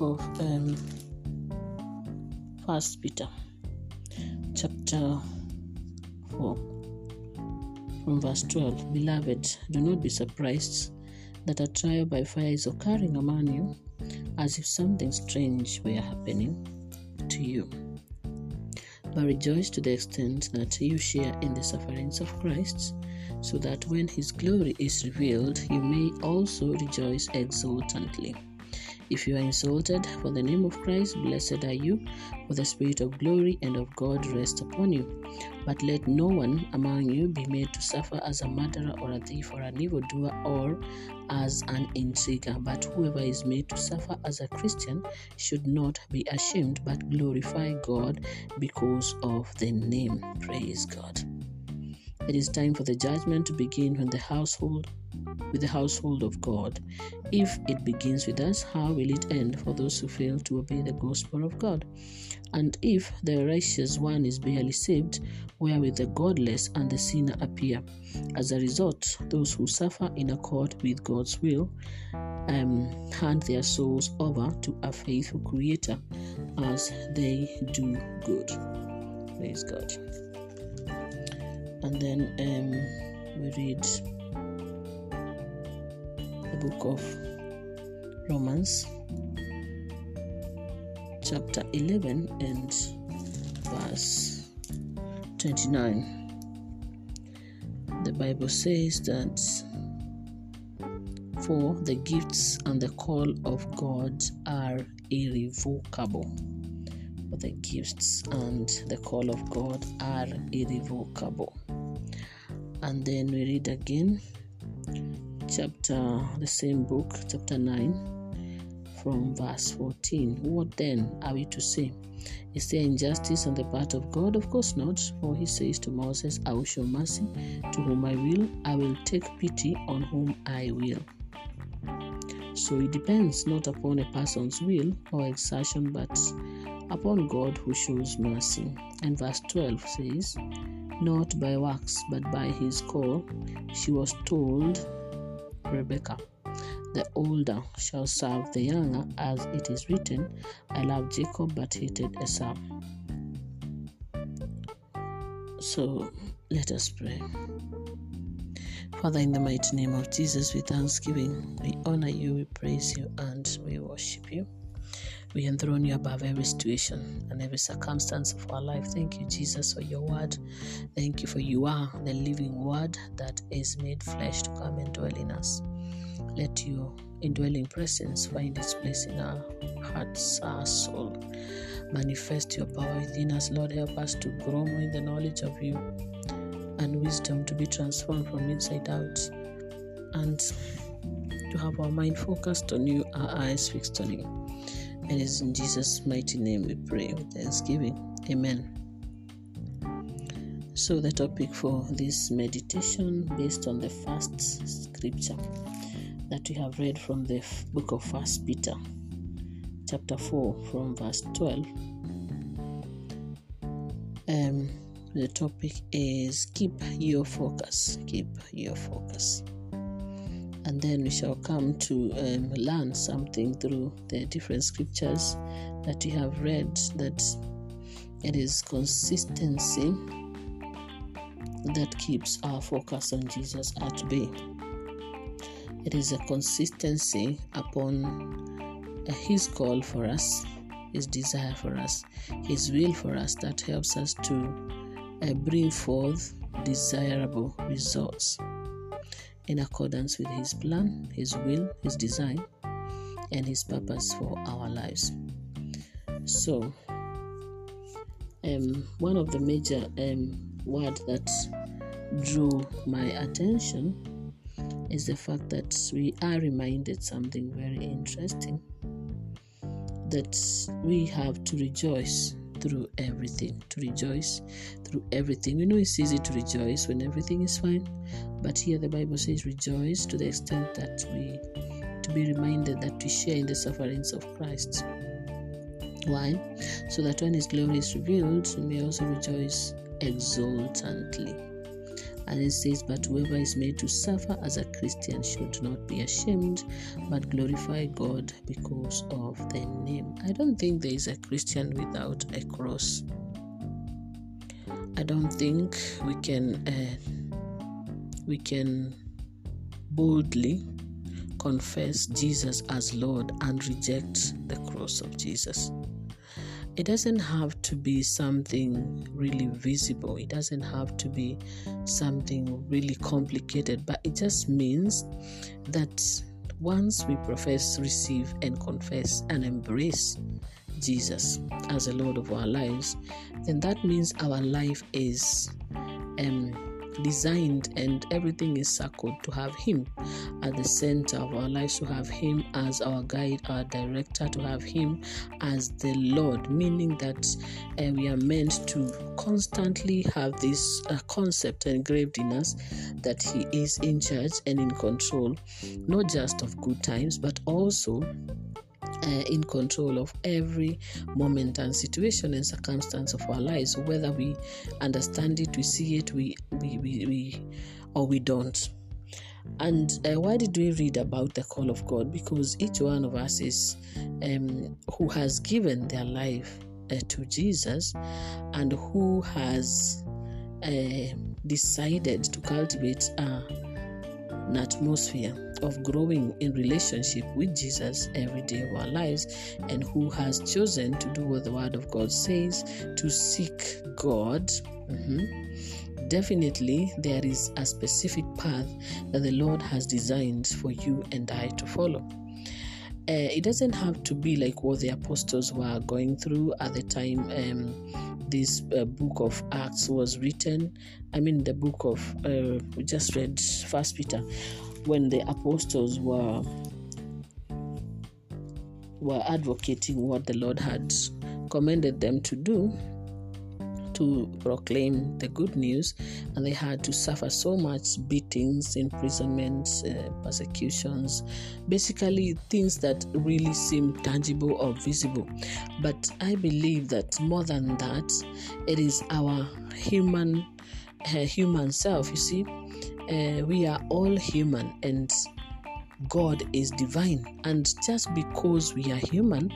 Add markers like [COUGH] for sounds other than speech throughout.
of um, First Peter, chapter 4, from verse 12. Beloved, do not be surprised that a trial by fire is occurring among you, as if something strange were happening to you. But rejoice to the extent that you share in the sufferings of Christ, so that when his glory is revealed, you may also rejoice exultantly. If you are insulted for the name of Christ, blessed are you, for the Spirit of glory and of God rest upon you. But let no one among you be made to suffer as a murderer or a thief or an evildoer or as an intriguer. But whoever is made to suffer as a Christian should not be ashamed, but glorify God because of the name. Praise God. It is time for the judgment to begin when the household with the household of God. If it begins with us, how will it end for those who fail to obey the gospel of God? And if the righteous one is barely saved, wherewith the godless and the sinner appear? As a result, those who suffer in accord with God's will um, hand their souls over to a faithful Creator as they do good. Praise God. And then um, we read book of Romans, chapter 11 and verse 29. The Bible says that for the gifts and the call of God are irrevocable. For the gifts and the call of God are irrevocable. And then we read again chapter, the same book, chapter 9, from verse 14. What then are we to say? Is there injustice on the part of God? Of course not. For he says to Moses, I will show mercy to whom I will, I will take pity on whom I will. So it depends not upon a person's will or exertion, but upon God who shows mercy. And verse 12 says, Not by works, but by his call, she was told Rebecca. The older shall serve the younger, as it is written, I loved Jacob but hated Esau. So let us pray. Father, in the mighty name of Jesus, with thanksgiving, we honor you, we praise you, and we worship you. We enthrone you above every situation and every circumstance of our life. Thank you, Jesus, for your word. Thank you for you are the living word that is made flesh to come and dwell in us. Let your indwelling presence find its place in our hearts, our soul. Manifest your power within us, Lord. Help us to grow more in the knowledge of you and wisdom to be transformed from inside out and to have our mind focused on you, our eyes fixed on you. It is in Jesus' mighty name we pray with thanksgiving. Amen. So, the topic for this meditation, based on the first scripture that we have read from the book of First Peter, chapter 4, from verse 12. Um, the topic is keep your focus. Keep your focus and then we shall come to um, learn something through the different scriptures that we have read that it is consistency that keeps our focus on Jesus at bay. It is a consistency upon uh, His call for us, His desire for us, His will for us that helps us to uh, bring forth desirable results in accordance with His plan, His will, His design, and His purpose for our lives. So, um, one of the major um, word that drew my attention is the fact that we are reminded something very interesting that we have to rejoice through everything. To rejoice through everything. We know it's easy to rejoice when everything is fine, but here the Bible says rejoice to the extent that we to be reminded that we share in the sufferings of Christ. Why? So that when his glory is revealed, we may also rejoice exultantly. And it says, But whoever is made to suffer as a Christian should not be ashamed, but glorify God because of the name. I don't think there is a Christian without a cross. I don't think we can uh, we can boldly confess Jesus as Lord and reject the cross of Jesus. It doesn't have to be something really visible, it doesn't have to be something really complicated, but it just means that once we profess, receive, and confess and embrace Jesus as the Lord of our lives, then that means our life is um, designed and everything is circled to have Him at the center of our lives, to have Him as our guide, our director, to have Him as the Lord, meaning that uh, we are meant to constantly have this uh, concept engraved in us that He is in charge and in control, not just of good times, but also uh, in control of every moment and situation and circumstance of our lives, whether we understand it, we see it, we we, we, we or we don't. And uh, why did we read about the call of God? Because each one of us is um, who has given their life uh, to Jesus and who has uh, decided to cultivate an atmosphere of growing in relationship with Jesus every day of our lives and who has chosen to do what the Word of God says to seek God. Mm-hmm. Definitely, there is a specific path that the Lord has designed for you and I to follow. Uh, it doesn't have to be like what the apostles were going through at the time um, this uh, book of acts was written i mean the book of uh, we just read first peter when the apostles were were advocating what the Lord had commanded them to do to proclaim the good news, and they had to suffer so much beatings, imprisonments, uh, persecutions, basically things that really seem tangible or visible. But I believe that more than that, it is our human uh, human self. You see, uh, we are all human and God is divine. And just because we are human,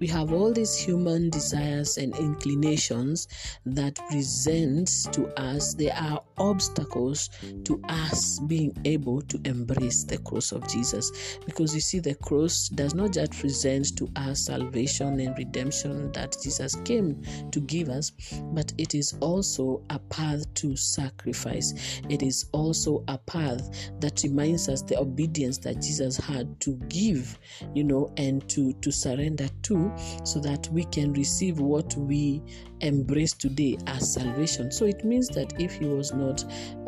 we have all these human desires and inclinations that present to us. They are obstacles to us being able to embrace the cross of Jesus. Because you see, the cross does not just present to us salvation and redemption that Jesus came to give us, but it is also a path to sacrifice. It is also a path that reminds us the obedience that Jesus had to give, you know, and to, to surrender to so that we can receive what we embrace today as salvation. So it means that if he was not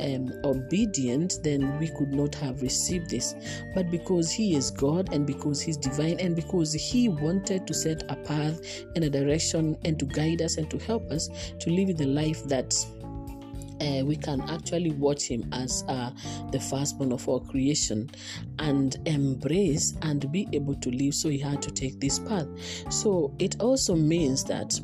um, obedient, then we could not have received this. But because he is God and because he's divine and because he wanted to set a path and a direction and to guide us and to help us to live the life that uh, we can actually watch him as uh, the firstborn of all creation and embrace and be able to live. So he had to take this path. So it also means that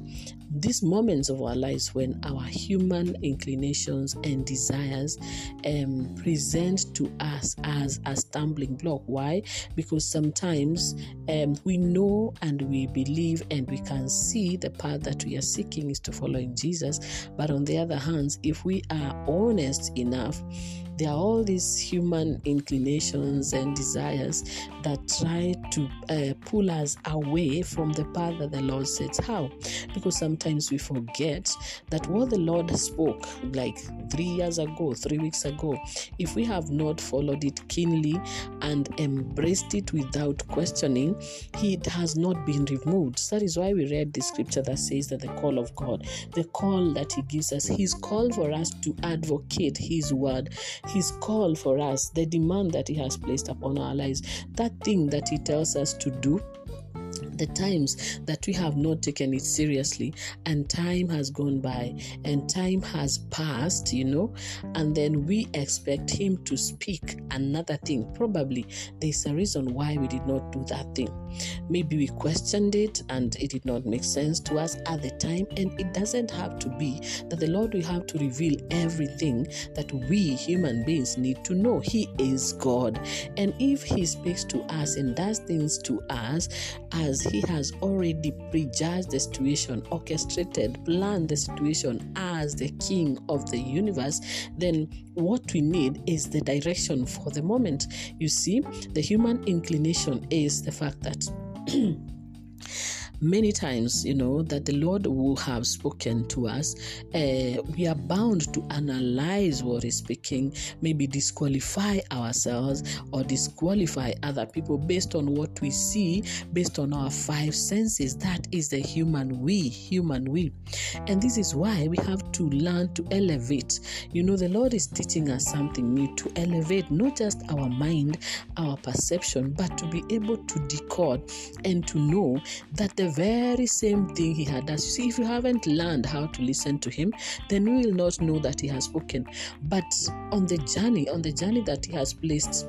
these moments of our lives when our human inclinations and desires um, present to us as a stumbling block. Why? Because sometimes um, we know and we believe and we can see the path that we are seeking is to follow in Jesus. But on the other hand, if we are honest enough, there are all these human inclinations and desires that try to uh, pull us away from the path that the Lord sets. How? Because sometimes we forget that what the Lord spoke like three years ago, three weeks ago, if we have not followed it keenly and embraced it without questioning, it has not been removed. So that is why we read the scripture that says that the call of God, the call that He gives us, His call for us to advocate His word his call for us, the demand that He has placed upon our lives, that thing that He tells us to do the times that we have not taken it seriously and time has gone by and time has passed you know and then we expect him to speak another thing. Probably there's a reason why we did not do that thing. Maybe we questioned it and it did not make sense to us at the time and it doesn't have to be that the lord will have to reveal everything that we human beings need to know. He is god. And if he speaks to us and does things to us as he has already prejudged the situation, orchestrated, planned the situation as the king of the universe, then what we need is the direction for the moment. You see, the human inclination is the fact that. [CLEARS THROAT] many times, you know, that the Lord will have spoken to us, uh, we are bound to analyze what He's speaking, maybe disqualify ourselves or disqualify other people based on what we see, based on our five senses. That is the human we, human we. And this is why we have to learn to elevate. You know, the Lord is teaching us something new to elevate not just our mind, our perception, but to be able to decode and to know that the very same thing he had done. See, if you haven't learned how to listen to him, then we will not know that he has spoken. But on the journey, on the journey that he has placed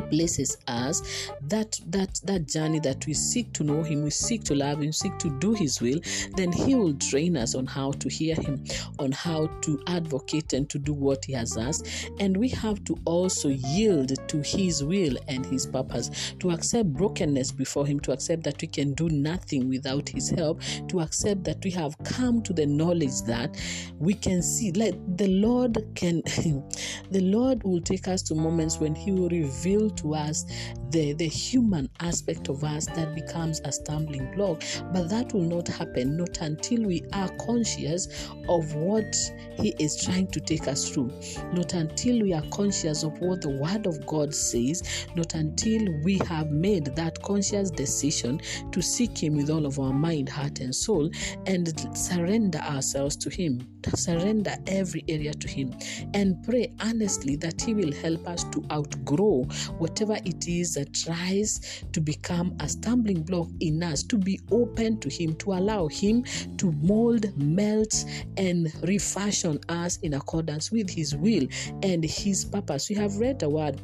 places us that that that journey that we seek to know him we seek to love him seek to do his will then he will train us on how to hear him on how to advocate and to do what he has asked. And we have to also yield to his will and his purpose. To accept brokenness before him to accept that we can do nothing without his help to accept that we have come to the knowledge that we can see like the lord can [LAUGHS] the lord will take us to moments when he will reveal reveal to us the, the human aspect of us that becomes a stumbling block. But that will not happen not until we are conscious of what He is trying to take us through, not until we are conscious of what the Word of God says, not until we have made that conscious decision to seek Him with all of our mind, heart, and soul and surrender ourselves to Him, surrender every area to Him, and pray earnestly that He will help us to outgrow whatever it is that tries to become a stumbling block in us, to be open to Him, to allow Him to mold, melt, and refashion us in accordance with His will and His purpose. We have read the word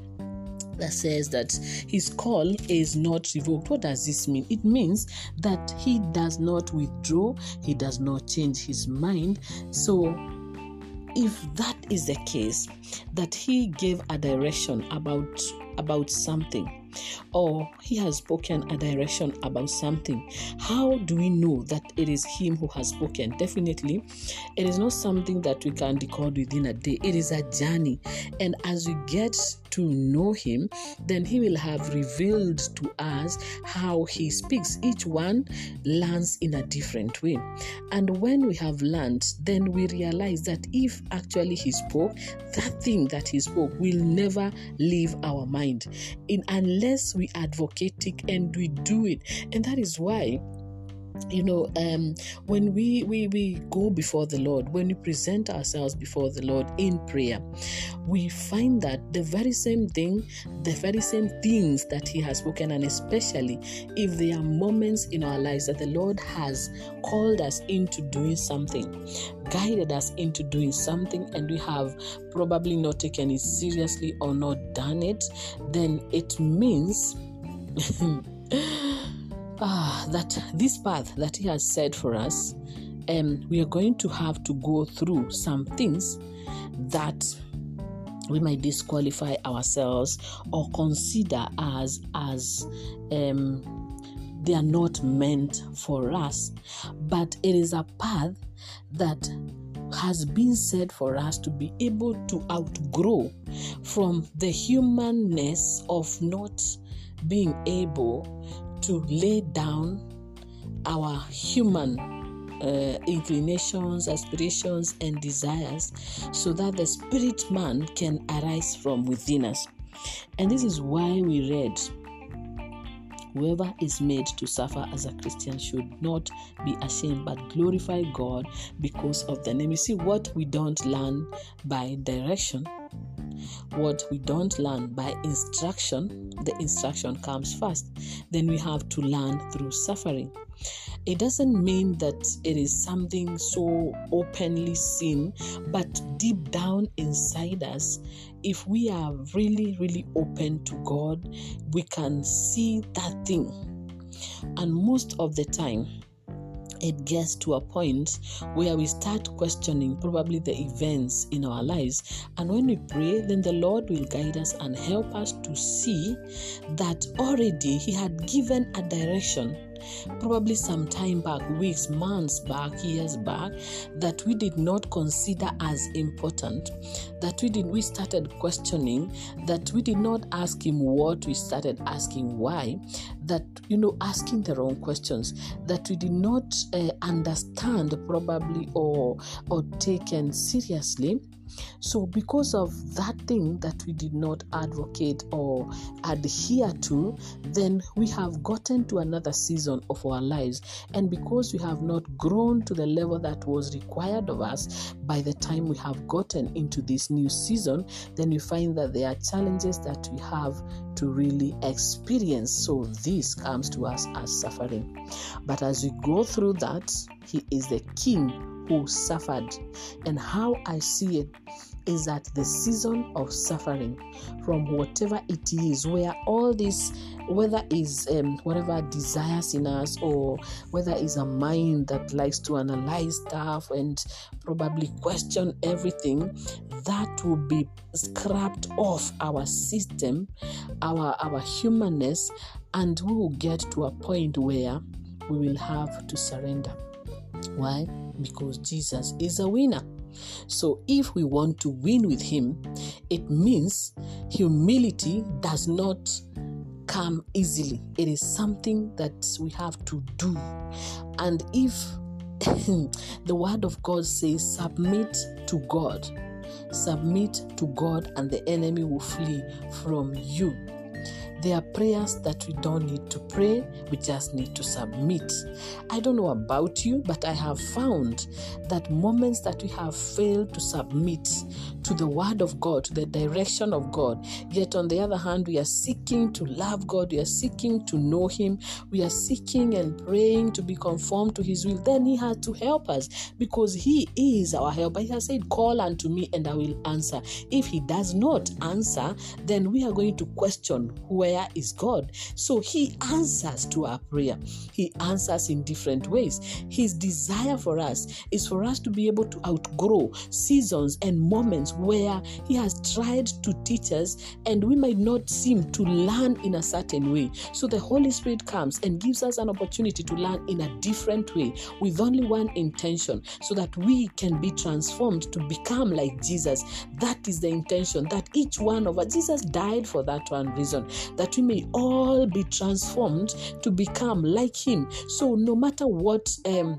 that says that his call is not revoked. What does this mean? It means that he does not withdraw, he does not change his mind. So if that is the case that he gave a direction about about something or he has spoken a direction about something how do we know that it is him who has spoken definitely it is not something that we can decode within a day it is a journey and as we get to know him then he will have revealed to us how he speaks. Each one learns in a different way. And when we have learned then we realize that if actually he spoke that thing that he spoke will never leave our mind. In unless we advocate it and we do it. And that is why you know um when we we we go before the lord when we present ourselves before the lord in prayer we find that the very same thing the very same things that he has spoken and especially if there are moments in our lives that the lord has called us into doing something guided us into doing something and we have probably not taken it seriously or not done it then it means [LAUGHS] ah, that this path that He has set for us, um, we are going to have to go through some things that we might disqualify ourselves or consider as as um, they are not meant for us. But it is a path that has been said for us to be able to outgrow from the humanness of not being able to lay down our human uh, inclinations, aspirations, and desires so that the spirit man can arise from within us. And this is why we read whoever is made to suffer as a Christian should not be ashamed but glorify God because of the name. You see, what we don't learn by direction, what we don't learn by instruction, the instruction comes first. Then we have to learn through suffering. It doesn't mean that it is something so openly seen, but deep down inside us, if we are really, really open to God, we can see that thing. And most of the time, it gets to a point where we start questioning probably the events in our lives. And when we pray, then the Lord will guide us and help us to see that already He had given a direction probably some time back, weeks, months back, years back, that we did not consider as important, that we did we started questioning, that we did not ask him what, we started asking why, that you know, asking the wrong questions, that we did not uh, understand probably or or taken seriously so, because of that thing that we did not advocate or adhere to, then we have gotten to another season of our lives. And because we have not grown to the level that was required of us by the time we have gotten into this new season, then we find that there are challenges that we have to really experience. So, this comes to us as suffering. But as we go through that, He is the King who suffered. And how I see it is that the season of suffering from whatever it is, where all this, whether is um, whatever desires in us, or whether is a mind that likes to analyze stuff and probably question everything, that will be scrapped off our system, our our humanness, and we will get to a point where we will have to surrender. Why? Because Jesus is a winner. So, if we want to win with Him, it means humility does not come easily. It is something that we have to do. And if [CLEARS THROAT] the Word of God says, submit to God, submit to God, and the enemy will flee from you there are prayers that we don't need to pray, we just need to submit. I don't know about you, but I have found that moments that we have failed to submit to the word of God, to the direction of God, yet on the other hand, we are seeking to love God, we are seeking to know Him, we are seeking and praying to be conformed to His will, then He has to help us because He is our helper. He has said, Call unto me and I will answer. If He does not answer, then we are going to question where where is God? So He answers to our prayer. He answers in different ways. His desire for us is for us to be able to outgrow seasons and moments where He has tried to teach us and we might not seem to learn in a certain way. So the Holy Spirit comes and gives us an opportunity to learn in a different way with only one intention so that we can be transformed to become like Jesus. That is the intention that each one of us, Jesus died for that one reason that we may all be transformed to become like Him. So, no matter what. Um,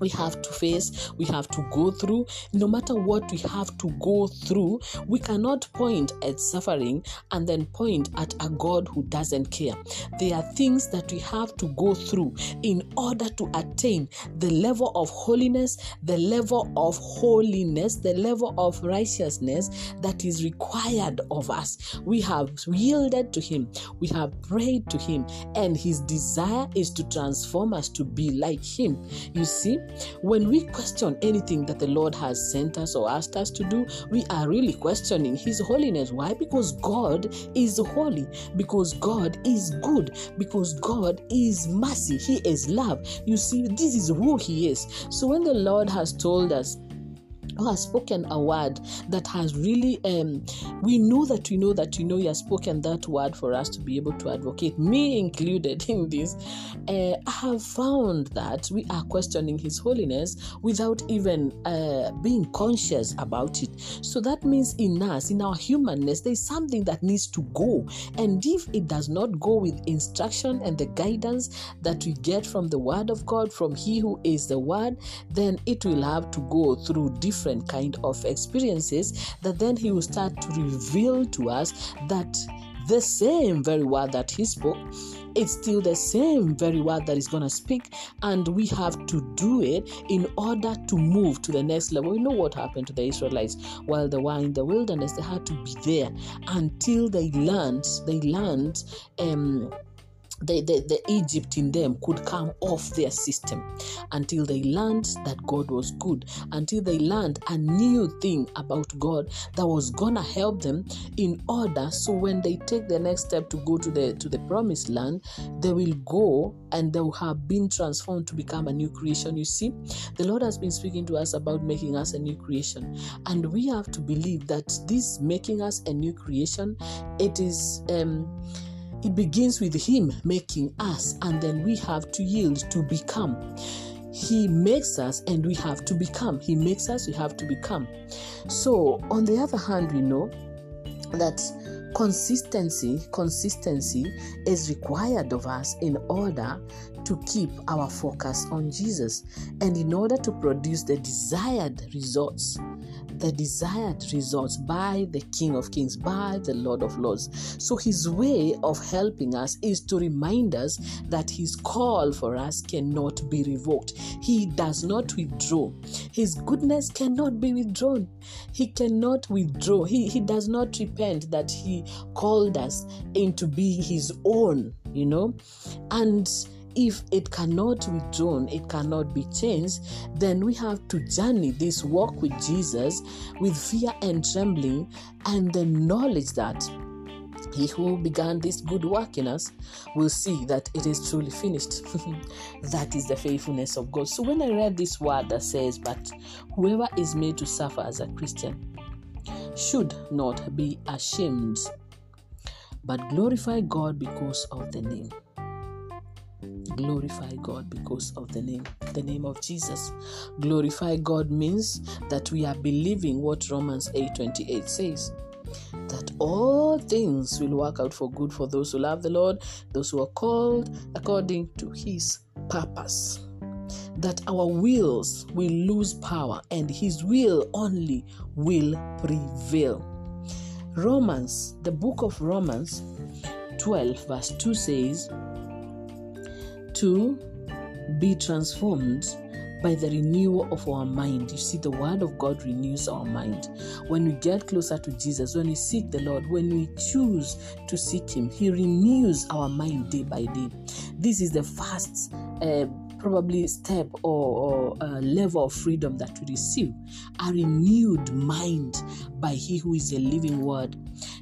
we have to face, we have to go through. No matter what we have to go through, we cannot point at suffering and then point at a God who doesn't care. There are things that we have to go through in order to attain the level of holiness, the level of holiness, the level of righteousness that is required of us. We have yielded to Him, we have prayed to Him, and His desire is to transform us to be like Him. You see, when we question anything that the Lord has sent us or asked us to do, we are really questioning His holiness. Why? Because God is holy, because God is good, because God is mercy, He is love. You see, this is who He is. So when the Lord has told us, who has spoken a word that has really um we know that we know that we know he has spoken that word for us to be able to advocate me included in this. Uh, i have found that we are questioning his holiness without even uh, being conscious about it. So that means in us in our humanness there's something that needs to go. And if it does not go with instruction and the guidance that we get from the word of god from he who is the word then it will have to go through different different kind of experiences that then he will start to reveal to us that the same very word that he spoke it's still the same very word that is going to speak and we have to do it in order to move to the next level. We know what happened to the israelites while they were in the wilderness. They had to be there until they learned they learned um the, the, the Egypt in them could come off their system until they learned that God was good, until they learned a new thing about God that was gonna help them in order so when they take the next step to go to the to the promised land, they will go and they will have been transformed to become a new creation. You see, the Lord has been speaking to us about making us a new creation, and we have to believe that this making us a new creation, it is um it begins with Him making us, and then we have to yield to become. He makes us and we have to become. He makes us, we have to become. So, on the other hand, we know that consistency consistency is required of us in order to keep our focus on Jesus and in order to produce the desired results the desired results by the King of Kings, by the Lord of Lords. So, his way of helping us is to remind us that his call for us cannot be revoked. He does not withdraw. His goodness cannot be withdrawn. He cannot withdraw. He, he does not repent that he called us into being his own, you know. And if it cannot be withdrawn, it cannot be changed, then we have to journey this walk with Jesus with fear and trembling and the knowledge that he who began this good work in us will see that it is truly finished. [LAUGHS] that is the faithfulness of God. So when I read this word that says, But whoever is made to suffer as a Christian should not be ashamed, but glorify God because of the name glorify God because of the name, the name of Jesus. Glorify God means that we are believing what Romans 8:28 says. That all things will work out for good for those who love the Lord, those who are called according to his purpose. That our wills will lose power and his will only will prevail. Romans, the book of Romans 12, verse 2 says, to be transformed by the renewal of our mind. You see, the Word of God renews our mind. When we get closer to Jesus, when we seek the Lord, when we choose to seek Him, He renews our mind day by day. This is the first. Uh, probably step or, or uh, level of freedom that we receive a renewed mind by he who is a living word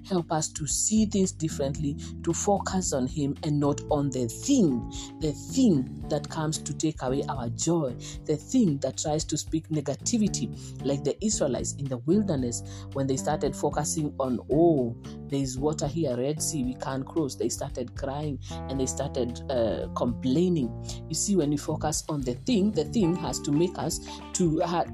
help us to see things differently to focus on him and not on the thing the thing that comes to take away our joy the thing that tries to speak negativity like the israelites in the wilderness when they started focusing on oh there is water here red sea we can't cross. They started crying and they started uh, complaining. You see when we focus on the thing the thing has to make us to ha-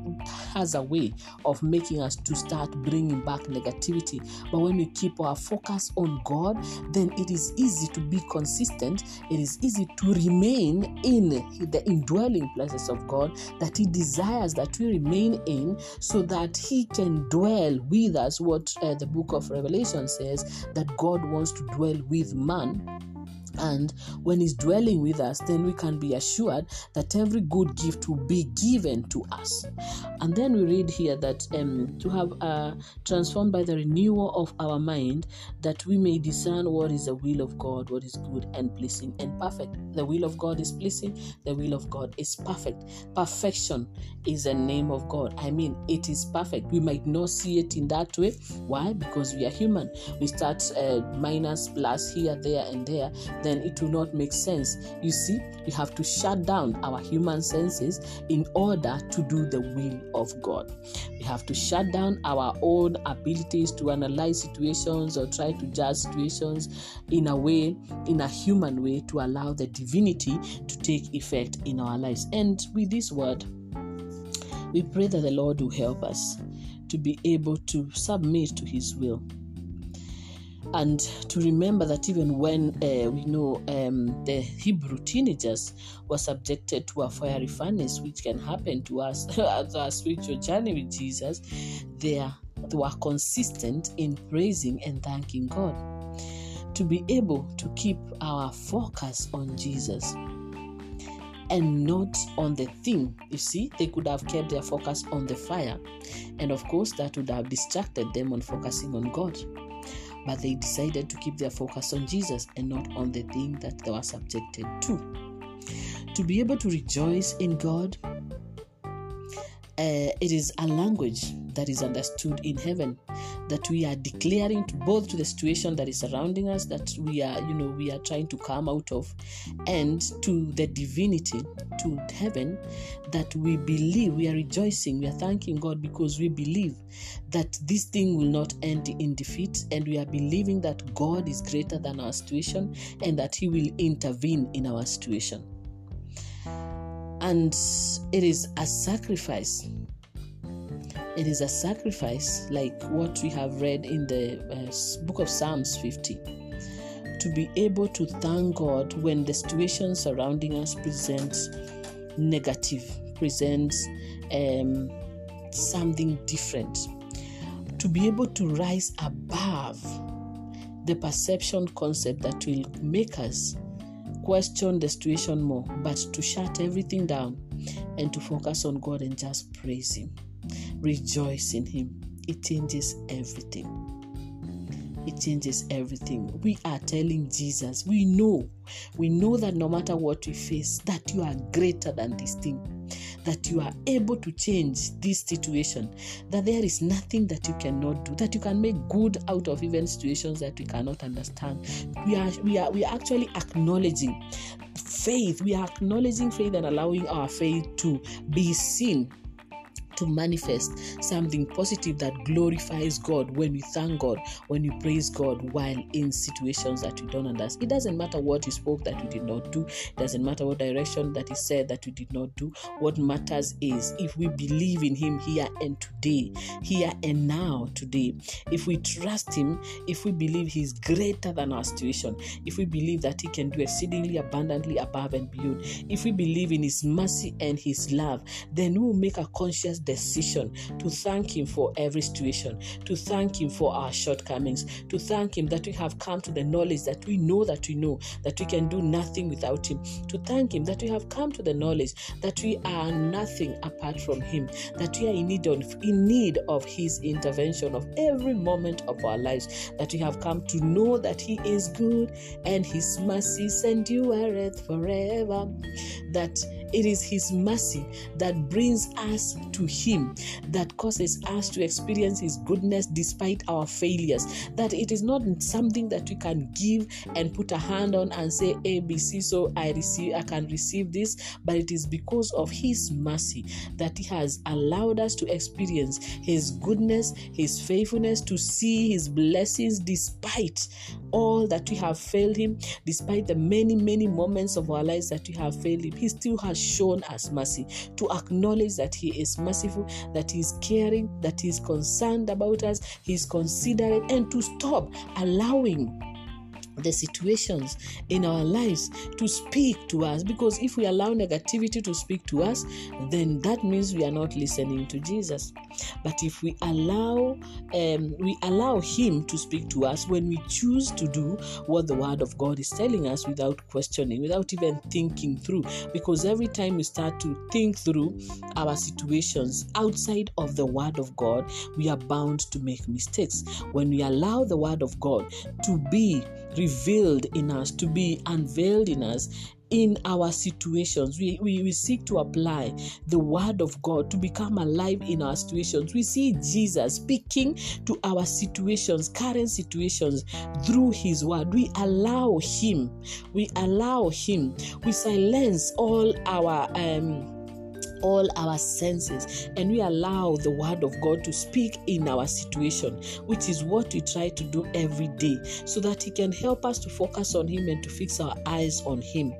has a way of making us to start bringing back negativity. But when we keep our focus on god then it is easy to be consistent. It is easy to remain in the indwelling places of god that he desires that we remain in so that he can dwell with us. What uh, the book of revelation says that god wants to dwell with man and when He's dwelling with us, then we can be assured that every good gift will be given to us. And then we read here that um, to have uh, transformed by the renewal of our mind, that we may discern what is the will of God, what is good and pleasing and perfect. The will of God is pleasing, the will of God is perfect. Perfection is the name of God. I mean, it is perfect. We might not see it in that way. Why? Because we are human. We start uh, minus, plus here, there, and there then it will not make sense. You see, we have to shut down our human senses in order to do the will of God. We have to shut down our own abilities to analyze situations or try to judge situations in a way, in a human way, to allow the divinity to take effect in our lives. And with this word, we pray that the Lord will help us to be able to submit to His will and to remember that even when uh, we know um, the Hebrew teenagers were subjected to a fiery furnace, which can happen to us [LAUGHS] as our spiritual journey with Jesus, they, are, they were consistent in praising and thanking God. to be able to keep our focus on Jesus and not on the thing. You see, they could have kept their focus on the fire, and of course, that would have distracted them on focusing on God. But they decided to keep their focus on Jesus and not on the thing that they were subjected to. To be able to rejoice in God, uh, it is a language that is understood in heaven that we are declaring to both to the situation that is surrounding us that we are you know we are trying to come out of and to the divinity to heaven that we believe we are rejoicing we are thanking god because we believe that this thing will not end in defeat and we are believing that god is greater than our situation and that he will intervene in our situation. And it is a sacrifice it is a sacrifice like what we have read in the uh, book of Psalms 50 to be able to thank God when the situation surrounding us presents negative, presents um, something different. To be able to rise above the perception concept that will make us question the situation more, but to shut everything down and to focus on God and just praise Him. Rejoice in Him. It changes everything. It changes everything. We are telling Jesus, we know, we know that no matter what we face, that you are greater than this thing that you are able to change this situation, that there is nothing that you cannot do, that you can make good out of even situations that we cannot understand. We are we are we are actually acknowledging faith. We are acknowledging faith and allowing our faith to be seen to manifest something positive that glorifies God when we thank God, when we praise God while in situations that we don't understand. It doesn't matter what He spoke that we did not do, it doesn't matter what direction that He said that we did not do. What matters is if we believe in Him here and today, here and now, today, if we trust Him, if we believe He's greater than our situation, if we believe that He can do exceedingly abundantly above and beyond, if we believe in His mercy and His love, then we will make a conscious decision to thank Him for every situation, to thank Him for our shortcomings, to thank Him that we have come to the knowledge that we know that we know that we can do nothing without Him, to thank Him that we have come to the knowledge that we are nothing apart from Him, that we are in need of, in need of His intervention of every moment of our lives, that we have come to know that He is good and His mercies endureth forever, that it is His mercy that brings us to Him, that causes us to experience His goodness despite our failures. That it is not something that we can give and put a hand on and say, ABC, so I receive, I can receive this, but it is because of His mercy that He has allowed us to experience His goodness, His faithfulness, to see His blessings despite all that we have failed Him, despite the many, many moments of our lives that we have failed Him. He still has shown us mercy to acknowledge that He is merciful, that He is caring, that He is concerned about us, He is considerate, and to stop allowing the situations in our lives to speak to us. Because if we allow negativity to speak to us then that means we are not listening to jesus. But if we allow um, we allow him to speak to us when we choose to do what the word of god is telling us without questioning without even thinking through. Because every time we start to think through our situations outside of the word of god we are bound to make mistakes. When we allow the word of god to be revealed in us, to be unveiled in us in our situations. We, we, we seek to apply the word of God to become alive in our situations. We see Jesus speaking to our situations, current situations, through his word. We allow him, we allow him, we silence all our um all our senses and we allow the word of God to speak in our situation, which is what we try to do every day, so that He can help us to focus on Him and to fix our eyes on Him,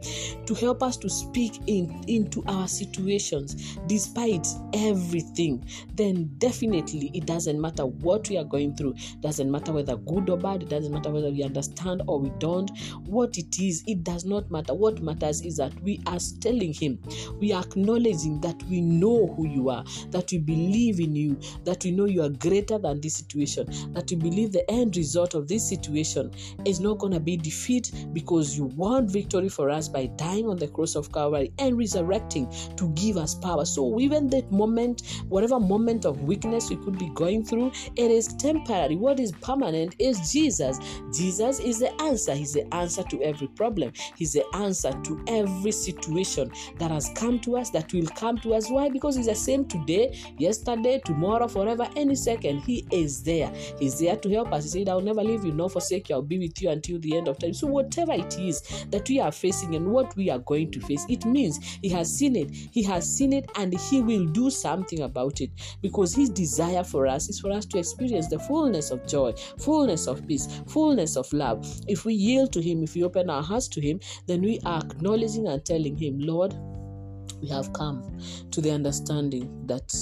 to help us to speak in into our situations despite everything. Then definitely it doesn't matter what we are going through, it doesn't matter whether good or bad, it doesn't matter whether we understand or we don't. What it is, it does not matter. What matters is that we are telling Him, we are acknowledging that that we know who you are, that we believe in you, that we know you are greater than this situation, that we believe the end result of this situation is not going to be defeat because you won victory for us by dying on the cross of Calvary and resurrecting to give us power. So, even that moment, whatever moment of weakness we could be going through, it is temporary. What is permanent is Jesus. Jesus is the answer. He's the answer to every problem. He's the answer to every situation that has come to us, that will come to us. Why? Because He's the same today, yesterday, tomorrow, forever, any second. He is there. He's there to help us. He said, I'll never leave you nor forsake you. I'll be with you until the end of time. So, whatever it is that we are facing and what we are going to face, it means He has seen it. He has seen it and He will do something about it because His desire for us is for us to experience the fullness of joy, fullness of peace, fullness of love. If we yield to Him, if we open our hearts to Him, then we are acknowledging and telling Him, Lord, we have come to the understanding that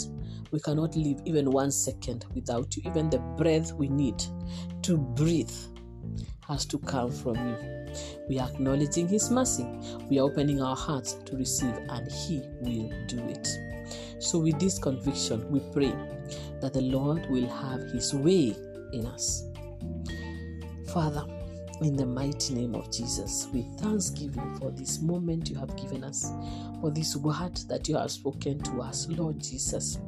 we cannot live even one second without you. Even the breath we need to breathe has to come from you. We are acknowledging His mercy. We are opening our hearts to receive, and He will do it. So, with this conviction, we pray that the Lord will have His way in us. Father, in the mighty name of Jesus, with thanksgiving for this moment you have given us, for this word that you have spoken to us, Lord Jesus.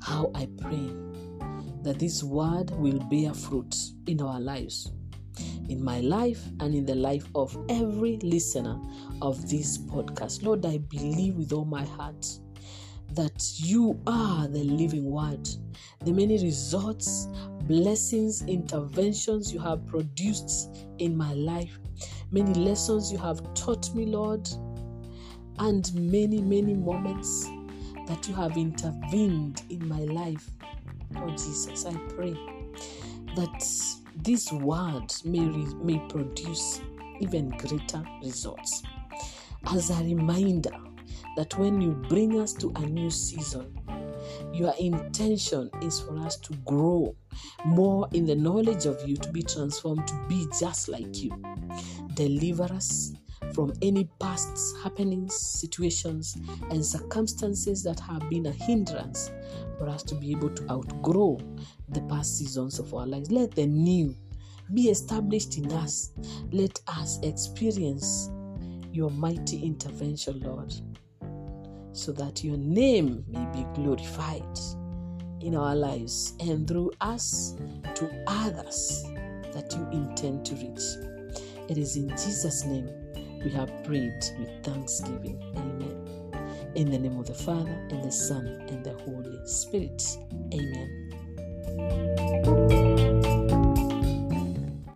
How I pray that this word will bear fruit in our lives, in my life, and in the life of every listener of this podcast. Lord, I believe with all my heart that you are the living word. The many results, blessings, interventions you have produced in my life, many lessons you have taught me, Lord, and many, many moments that you have intervened in my life. Oh, Jesus, I pray that this word may, re- may produce even greater results. As a reminder that when you bring us to a new season, your intention is for us to grow more in the knowledge of you, to be transformed, to be just like you. Deliver us from any past happenings, situations, and circumstances that have been a hindrance for us to be able to outgrow the past seasons of our lives. Let the new be established in us. Let us experience your mighty intervention, Lord, so that your name may be glorified in our lives and through us to others that you intend to reach. It is in Jesus' name we have prayed with thanksgiving. Amen. In the name of the Father, and the Son, and the Holy Spirit. Amen.